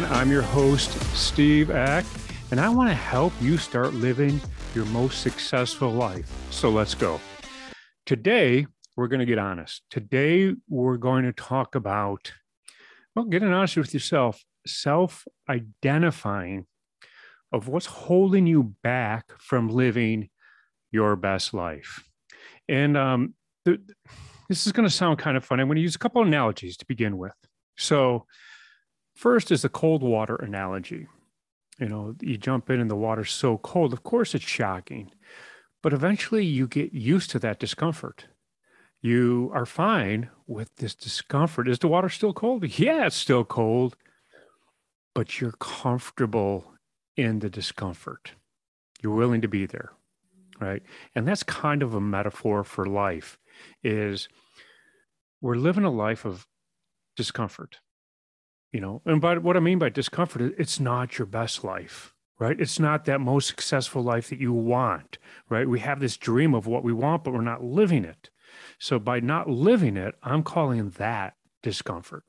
again. I'm your host, Steve Ek, and I want to help you start living your most successful life. So let's go. Today, we're going to get honest. Today, we're going to talk about, well, getting honest with yourself, self identifying of what's holding you back from living your best life. And um, the, this is going to sound kind of funny. I'm going to use a couple analogies to begin with. So, first is the cold water analogy. You know, you jump in and the water's so cold. Of course, it's shocking, but eventually you get used to that discomfort. You are fine with this discomfort. Is the water still cold? Yeah, it's still cold, but you're comfortable in the discomfort. You're willing to be there, right? And that's kind of a metaphor for life is we're living a life of discomfort you know and by what i mean by discomfort it's not your best life right? It's not that most successful life that you want right? We have this dream of what we want but we're not living it. So by not living it i'm calling that discomfort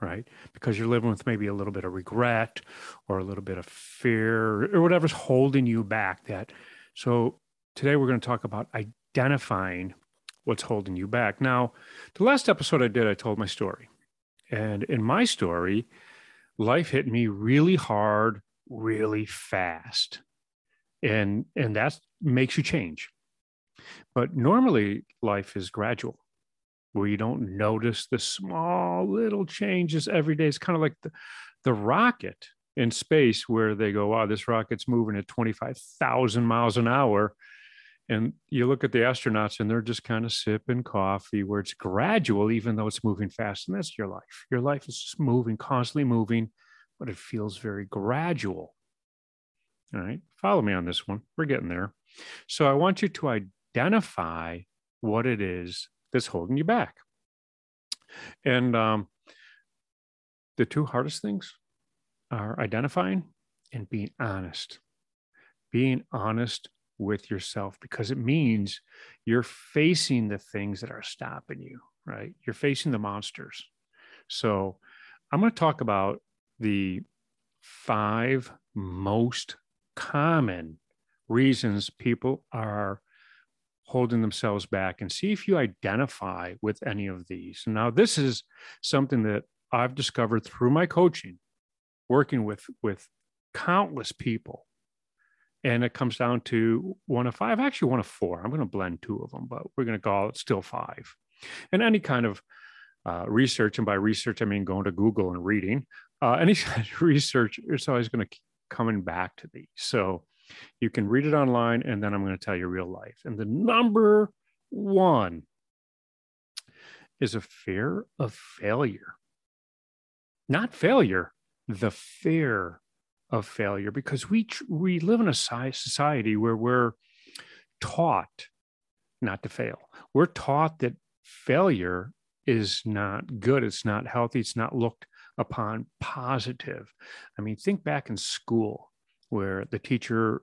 right? Because you're living with maybe a little bit of regret or a little bit of fear or whatever's holding you back that so today we're going to talk about identifying what's holding you back. Now the last episode i did i told my story and in my story, life hit me really hard, really fast. And and that makes you change. But normally life is gradual where you don't notice the small little changes every day. It's kind of like the, the rocket in space where they go, wow, this rocket's moving at 25,000 miles an hour and you look at the astronauts and they're just kind of sipping coffee where it's gradual even though it's moving fast and that's your life. Your life is just moving constantly moving but it feels very gradual. All right follow me on this one. We're getting there. So i want you to identify what it is that's holding you back. And um, the two hardest things are identifying and being honest. Being honest with yourself because it means you're facing the things that are stopping you, right? You're facing the monsters. So I'm going to talk about the five most common reasons people are holding themselves back and see if you identify with any of these. Now, this is something that I've discovered through my coaching, working with with countless people and it comes down to one of five, actually one of four. I'm going to blend two of them, but we're going to call it still five. And any kind of uh, research, and by research I mean going to Google and reading, uh, any kind of research, it's always going to keep coming back to these. So you can read it online, and then I'm going to tell you real life. And the number one is a fear of failure. Not failure, the fear of failure because we we live in a society where we're taught not to fail. We're taught that failure is not good, it's not healthy, it's not looked upon positive. I mean, think back in school where the teacher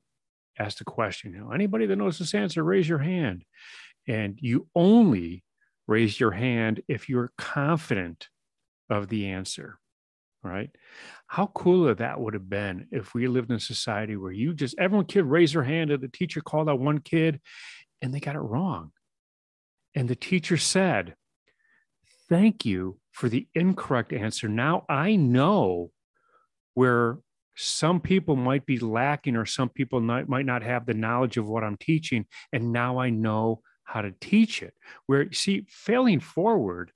asked a question, you know, anybody that knows this answer, raise your hand. And you only raise your hand if you're confident of the answer right? How cool that would have been if we lived in a society where you just everyone kid raised their hand and the teacher called out one kid and they got it wrong. And the teacher said, Thank you for the incorrect answer. Now I know where some people might be lacking or some people not, might not have the knowledge of what I'm teaching. And now I know how to teach it. Where, see, failing forward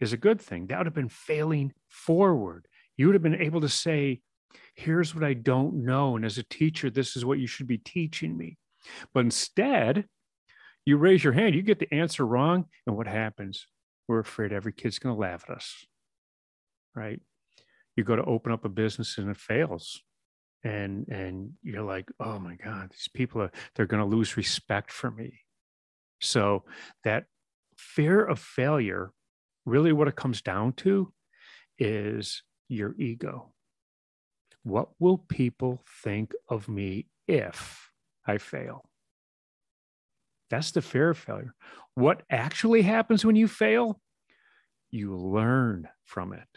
is a good thing. That would have been failing forward. You would have been able to say, here's what I don't know. And as a teacher, this is what you should be teaching me. But instead, you raise your hand, you get the answer wrong. And what happens? We're afraid every kid's going to laugh at us, right? You go to open up a business and it fails. And, and you're like, oh my God, these people are, they're going to lose respect for me. So that fear of failure really what it comes down to is your ego. What will people think of me if I fail? That's the fear of failure. What actually happens when you fail? You learn from it.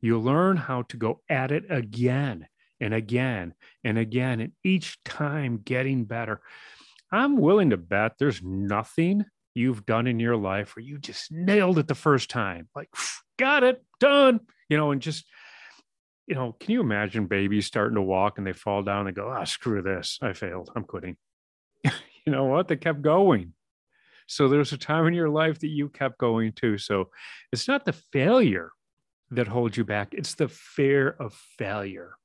You learn how to go at it again and again and again, and each time getting better. I'm willing to bet there's nothing you've done in your life where you just nailed it the first time, like, got it, done, you know, and just, you know, can you imagine babies starting to walk and they fall down and go, ah, screw this, I failed, I'm quitting. you know what? They kept going. So there's a time in your life that you kept going too. So it's not the failure that holds you back, it's the fear of failure.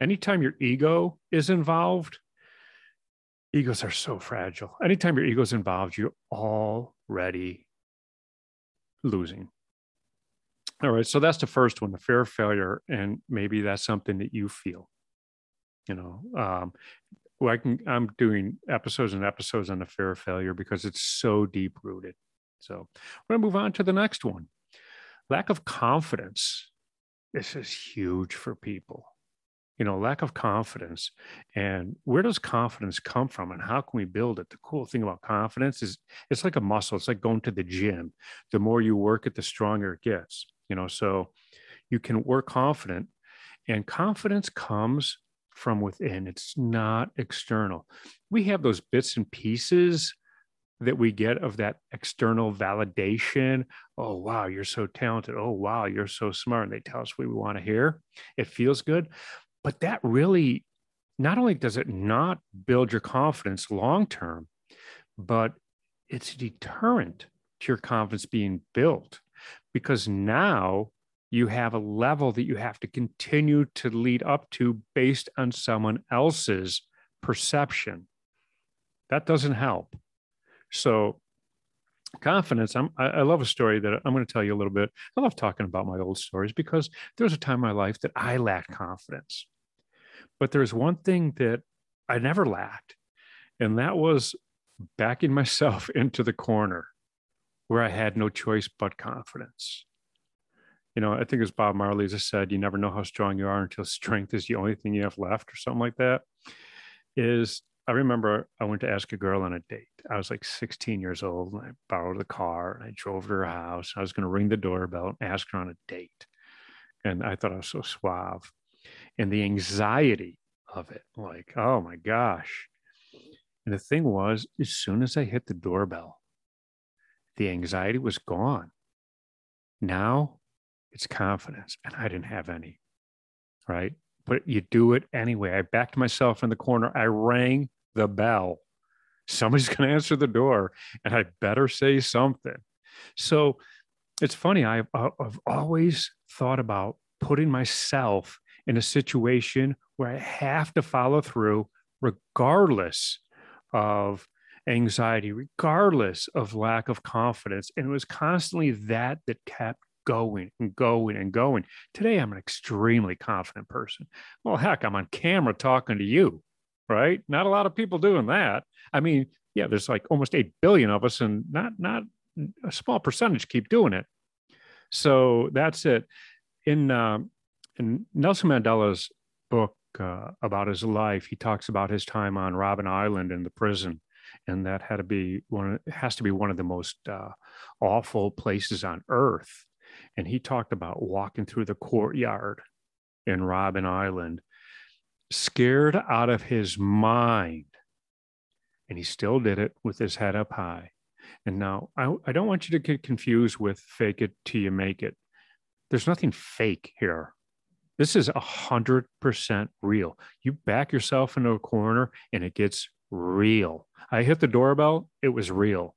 Anytime your ego is involved, egos are so fragile. Anytime your ego's involved, you're already losing. All right. So that's the first one, the fear of failure. And maybe that's something that you feel. You know, um, well, I can, I'm doing episodes and episodes on the fear of failure because it's so deep rooted. So we're to move on to the next one. Lack of confidence. This is huge for people you know lack of confidence and where does confidence come from and how can we build it the cool thing about confidence is it's like a muscle it's like going to the gym the more you work it the stronger it gets you know so you can work confident and confidence comes from within it's not external we have those bits and pieces that we get of that external validation. Oh, wow, you're so talented. Oh, wow, you're so smart. And they tell us what we want to hear. It feels good but that really not only does it not build your confidence long term, but it's a deterrent to your confidence being built because now you have a level that you have to continue to lead up to based on someone else's perception. That doesn't help. So, confidence. I'm, I love a story that I'm going to tell you a little bit. I love talking about my old stories because there was a time in my life that I lacked confidence. But there's one thing that I never lacked, and that was backing myself into the corner where I had no choice but confidence. You know, I think as Bob Marley just said, you never know how strong you are until strength is the only thing you have left, or something like that. Is I remember I went to ask a girl on a date. I was like 16 years old and I borrowed the car and I drove to her house. I was going to ring the doorbell and ask her on a date. And I thought I was so suave and the anxiety of it. Like, oh my gosh. And the thing was, as soon as I hit the doorbell, the anxiety was gone. Now it's confidence, and I didn't have any. Right. But you do it anyway. I backed myself in the corner. I rang the bell. Somebody's going to answer the door, and I better say something. So it's funny. I've, uh, I've always thought about putting myself in a situation where I have to follow through regardless of anxiety, regardless of lack of confidence. And it was constantly that that kept going and going and going. Today, I'm an extremely confident person. Well, heck, I'm on camera talking to you, right? Not a lot of people doing that. I mean, yeah, there's like almost 8 billion of us, and not, not a small percentage keep doing it. So that's it. In, um, in Nelson Mandela's book uh, about his life, he talks about his time on Robben Island in the prison, and that had to be one. Of, has to be one of the most uh, awful places on earth. And he talked about walking through the courtyard in Robben Island, scared out of his mind, and he still did it with his head up high. And now I, I don't want you to get confused with fake it till you make it. There's nothing fake here this is a hundred percent real. You back yourself into a corner and it gets real. I hit the doorbell, it was real.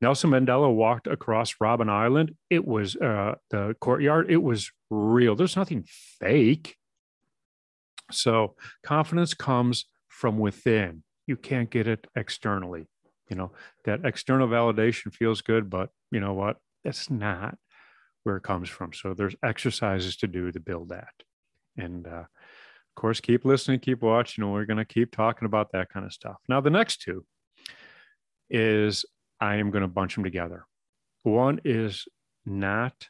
Nelson Mandela walked across Robben Island. It was uh, the courtyard. It was real. There's nothing fake. So confidence comes from within. You can't get it externally. You know, that external validation feels good, but you know what? It's not where it comes from. So there's exercises to do to build that. And uh, of course, keep listening, keep watching, and we're going to keep talking about that kind of stuff. Now, the next two is I am going to bunch them together. One is not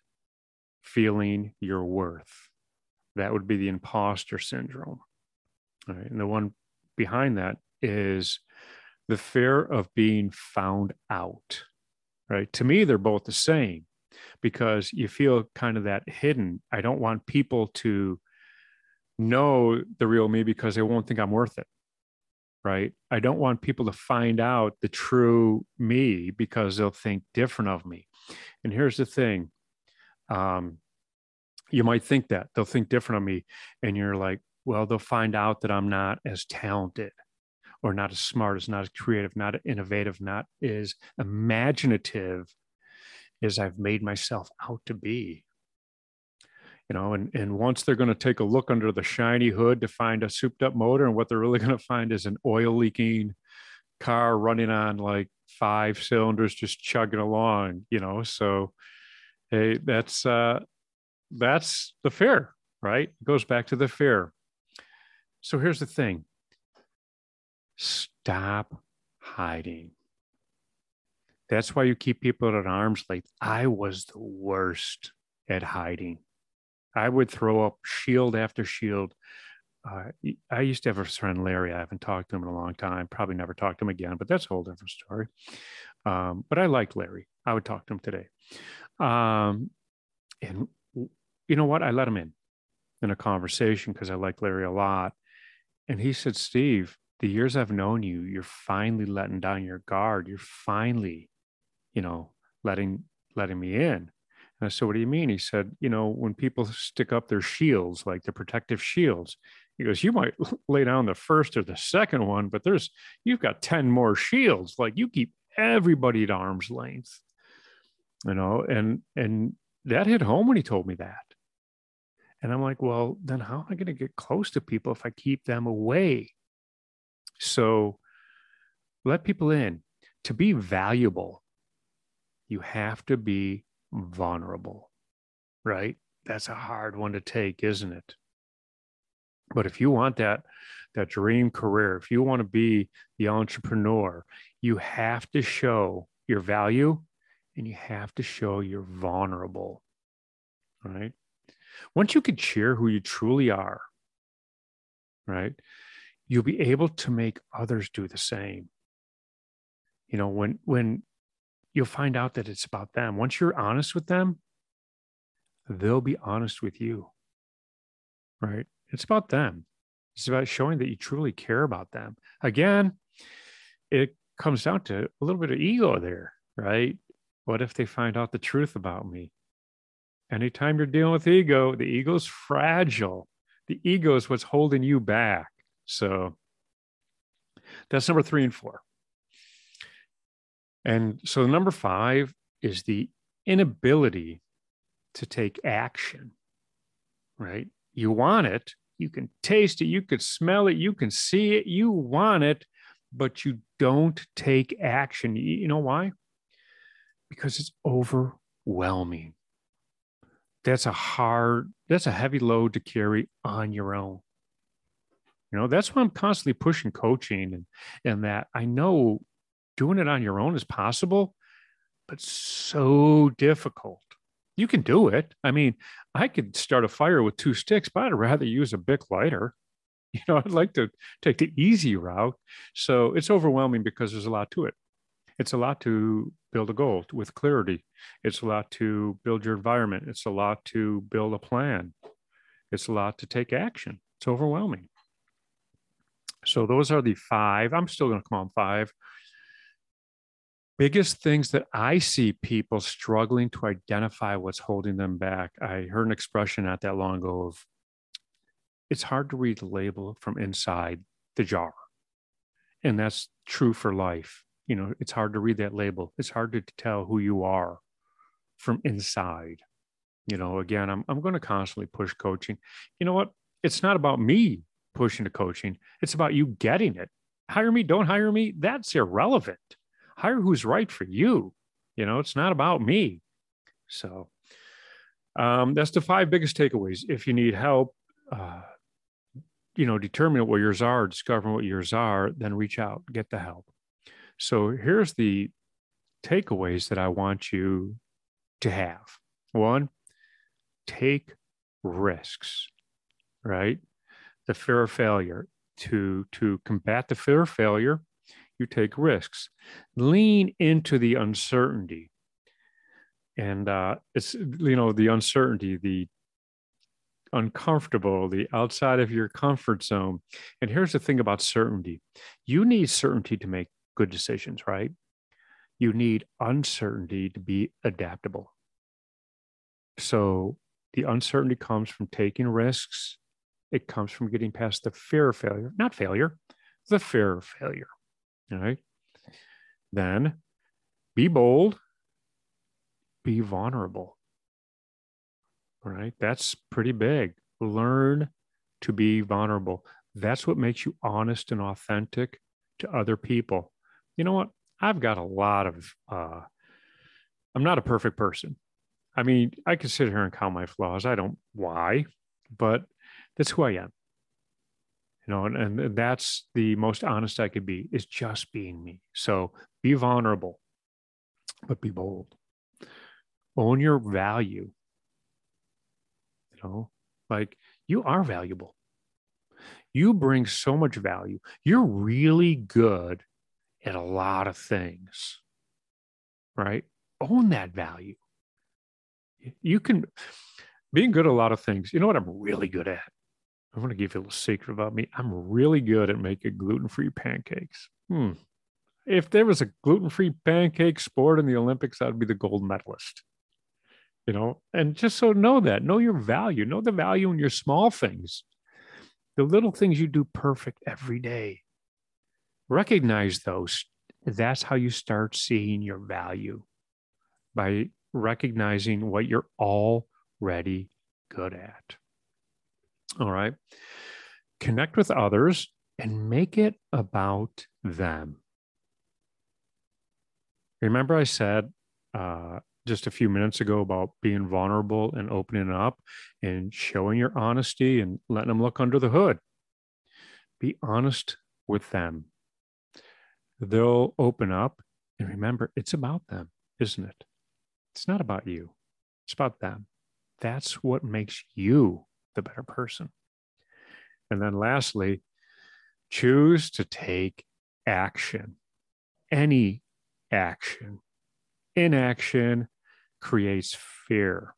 feeling your worth. That would be the imposter syndrome. All right. And the one behind that is the fear of being found out. Right. To me, they're both the same because you feel kind of that hidden. I don't want people to know the real me because they won't think I'm worth it. Right. I don't want people to find out the true me because they'll think different of me. And here's the thing um, you might think that they'll think different of me. And you're like, well, they'll find out that I'm not as talented or not as smart, as not as creative, not innovative, not as imaginative as I've made myself out to be. You know, and, and once they're going to take a look under the shiny hood to find a souped up motor, and what they're really going to find is an oil leaking car running on like five cylinders, just chugging along, you know. So hey, that's uh that's the fear, right? It goes back to the fear. So here's the thing stop hiding. That's why you keep people at arm's length. I was the worst at hiding. I would throw up shield after shield. Uh, I used to have a friend, Larry. I haven't talked to him in a long time. Probably never talked to him again, but that's a whole different story. Um, but I liked Larry. I would talk to him today. Um, and you know what? I let him in in a conversation because I like Larry a lot. And he said, Steve, the years I've known you, you're finally letting down your guard. You're finally, you know, letting letting me in. And I said, What do you mean? He said, You know, when people stick up their shields, like the protective shields, he goes, You might lay down the first or the second one, but there's you've got 10 more shields. Like you keep everybody at arm's length. You know, and and that hit home when he told me that. And I'm like, well, then how am I going to get close to people if I keep them away? So let people in. To be valuable, you have to be vulnerable, right? That's a hard one to take, isn't it? But if you want that that dream career, if you want to be the entrepreneur, you have to show your value and you have to show you're vulnerable. Right? Once you can share who you truly are, right? you'll be able to make others do the same you know when when you'll find out that it's about them. Once you're honest with them they'll be honest with you right? It's about them. It's about showing that you truly care about them. Again it comes down to a little bit of ego there right? What if they find out the truth about me? Anytime you're dealing with ego the ego's fragile. The ego is what's holding you back. So that's number three and four. And so number five is the inability to take action, right? You want it, you can taste it, you can smell it, you can see it, you want it, but you don't take action. You know why? Because it's overwhelming. That's a hard, that's a heavy load to carry on your own. You know, that's why I'm constantly pushing coaching and and that I know doing it on your own is possible, but so difficult. You can do it. I mean, I could start a fire with two sticks, but I'd rather use a Bic lighter. You know, I'd like to take the easy route. So it's overwhelming because there's a lot to it. It's a lot to build a goal with clarity. It's a lot to build your environment. It's a lot to build a plan. It's a lot to take action. It's overwhelming. So those are the five. I'm still going to call them five. Biggest things that I see people struggling to identify what's holding them back. I heard an expression not that long ago of it's hard to read the label from inside the jar. And that's true for life. You know, it's hard to read that label. It's hard to tell who you are from inside. You know, again, I'm I'm going to constantly push coaching. You know what? It's not about me pushing to coaching. It's about you getting it. Hire me, don't hire me. That's irrelevant. Hire who's right for you. You know, it's not about me. So um, that's the five biggest takeaways. If you need help, uh, you know, determining what yours are, discovering what yours are, then reach out, get the help. So here's the takeaways that I want you to have. One, take risks, right? the fear of failure. To, to combat the fear of failure, you take risks. Lean into the uncertainty. and uh, it's you know the uncertainty the uncomfortable the outside of your comfort zone. And here's the thing about certainty. You need certainty to make good decisions right? You need uncertainty to be adaptable. So the uncertainty comes from taking risks. It comes from getting past the fear of failure not failure the fear of failure all right then be bold be vulnerable. All right. That's pretty big. Learn to be vulnerable. That's what makes you honest and authentic to other people. You know what? I've got a lot of, uh, I'm not a perfect person. I mean, I can sit here and count my flaws. I don't why, but that's who I am. You know, and, and that's the most honest I could be is just being me. So be vulnerable, but be bold own your value. You know, like you are valuable. You bring so much value. You're really good at a lot of things, right? Own that value. You can, being good at a lot of things. You know what I'm really good at? I want to give you a little secret about me. I'm really good at making gluten free pancakes. Hmm. If there was a gluten free pancake sport in the Olympics, I'd be the gold medalist. You know and just so know that. Know your value. Know the value in your small things. The little things you do perfect every day. Recognize those. That's how you start seeing your value by recognizing what you're already good at all right connect with others and make it about them remember i said uh, just a few minutes ago about being vulnerable and opening up and showing your honesty and letting them look under the hood. Be honest with them. They'll open up. And remember, it's about them, isn't it? It's not about you, it's about them. That's what makes you the better person. And then lastly, choose to take action, any action. Inaction creates fear.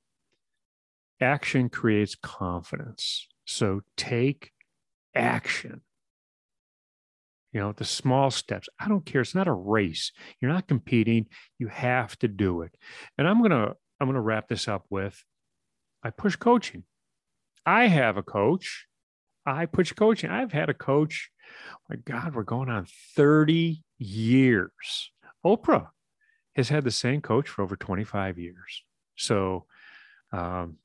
Action creates confidence. So take action. You know, the small steps. I don't care. It's not a race. You're not competing. You have to do it. And I'm going to I'm going to wrap this up with I push coaching. I have a coach. I push coaching. I've had a coach. my God, we're going on 30 years. Oprah has had the same coach for over 25 years. So, um,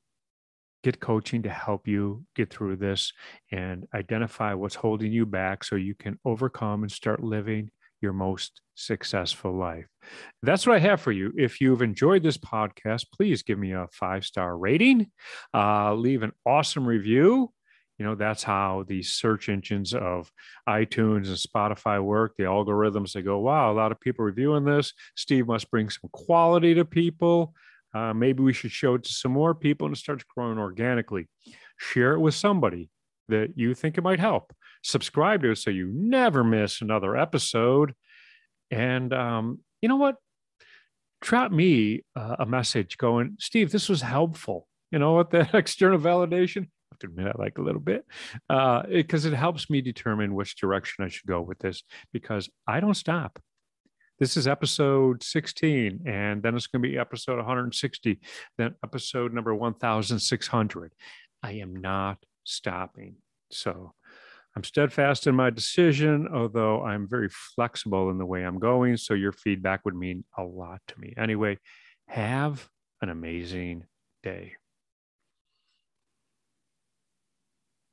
get coaching to help you get through this and identify what's holding you back so you can overcome and start living your most successful life. That's what I have for you. If you've enjoyed this podcast, please give me a five star rating, uh, leave an awesome review. You know that's how the search engines of itunes and spotify work. The algorithms they go wow a lot of people reviewing this. Steve must bring some quality to people. Uh, maybe we should show it to some more people and it starts growing organically. Share it with somebody that you think it might help subscribe to it so you never miss another episode and um, you know what drop me uh, a message going steve this was helpful you know what that external validation I have to admit I like a little bit because uh, it, it helps me determine which direction I should go with this because I don't stop. This is episode 16, and then it's going to be episode 160, then episode number 1600. I am not stopping. So I'm steadfast in my decision, although I'm very flexible in the way I'm going. So your feedback would mean a lot to me. Anyway, have an amazing day.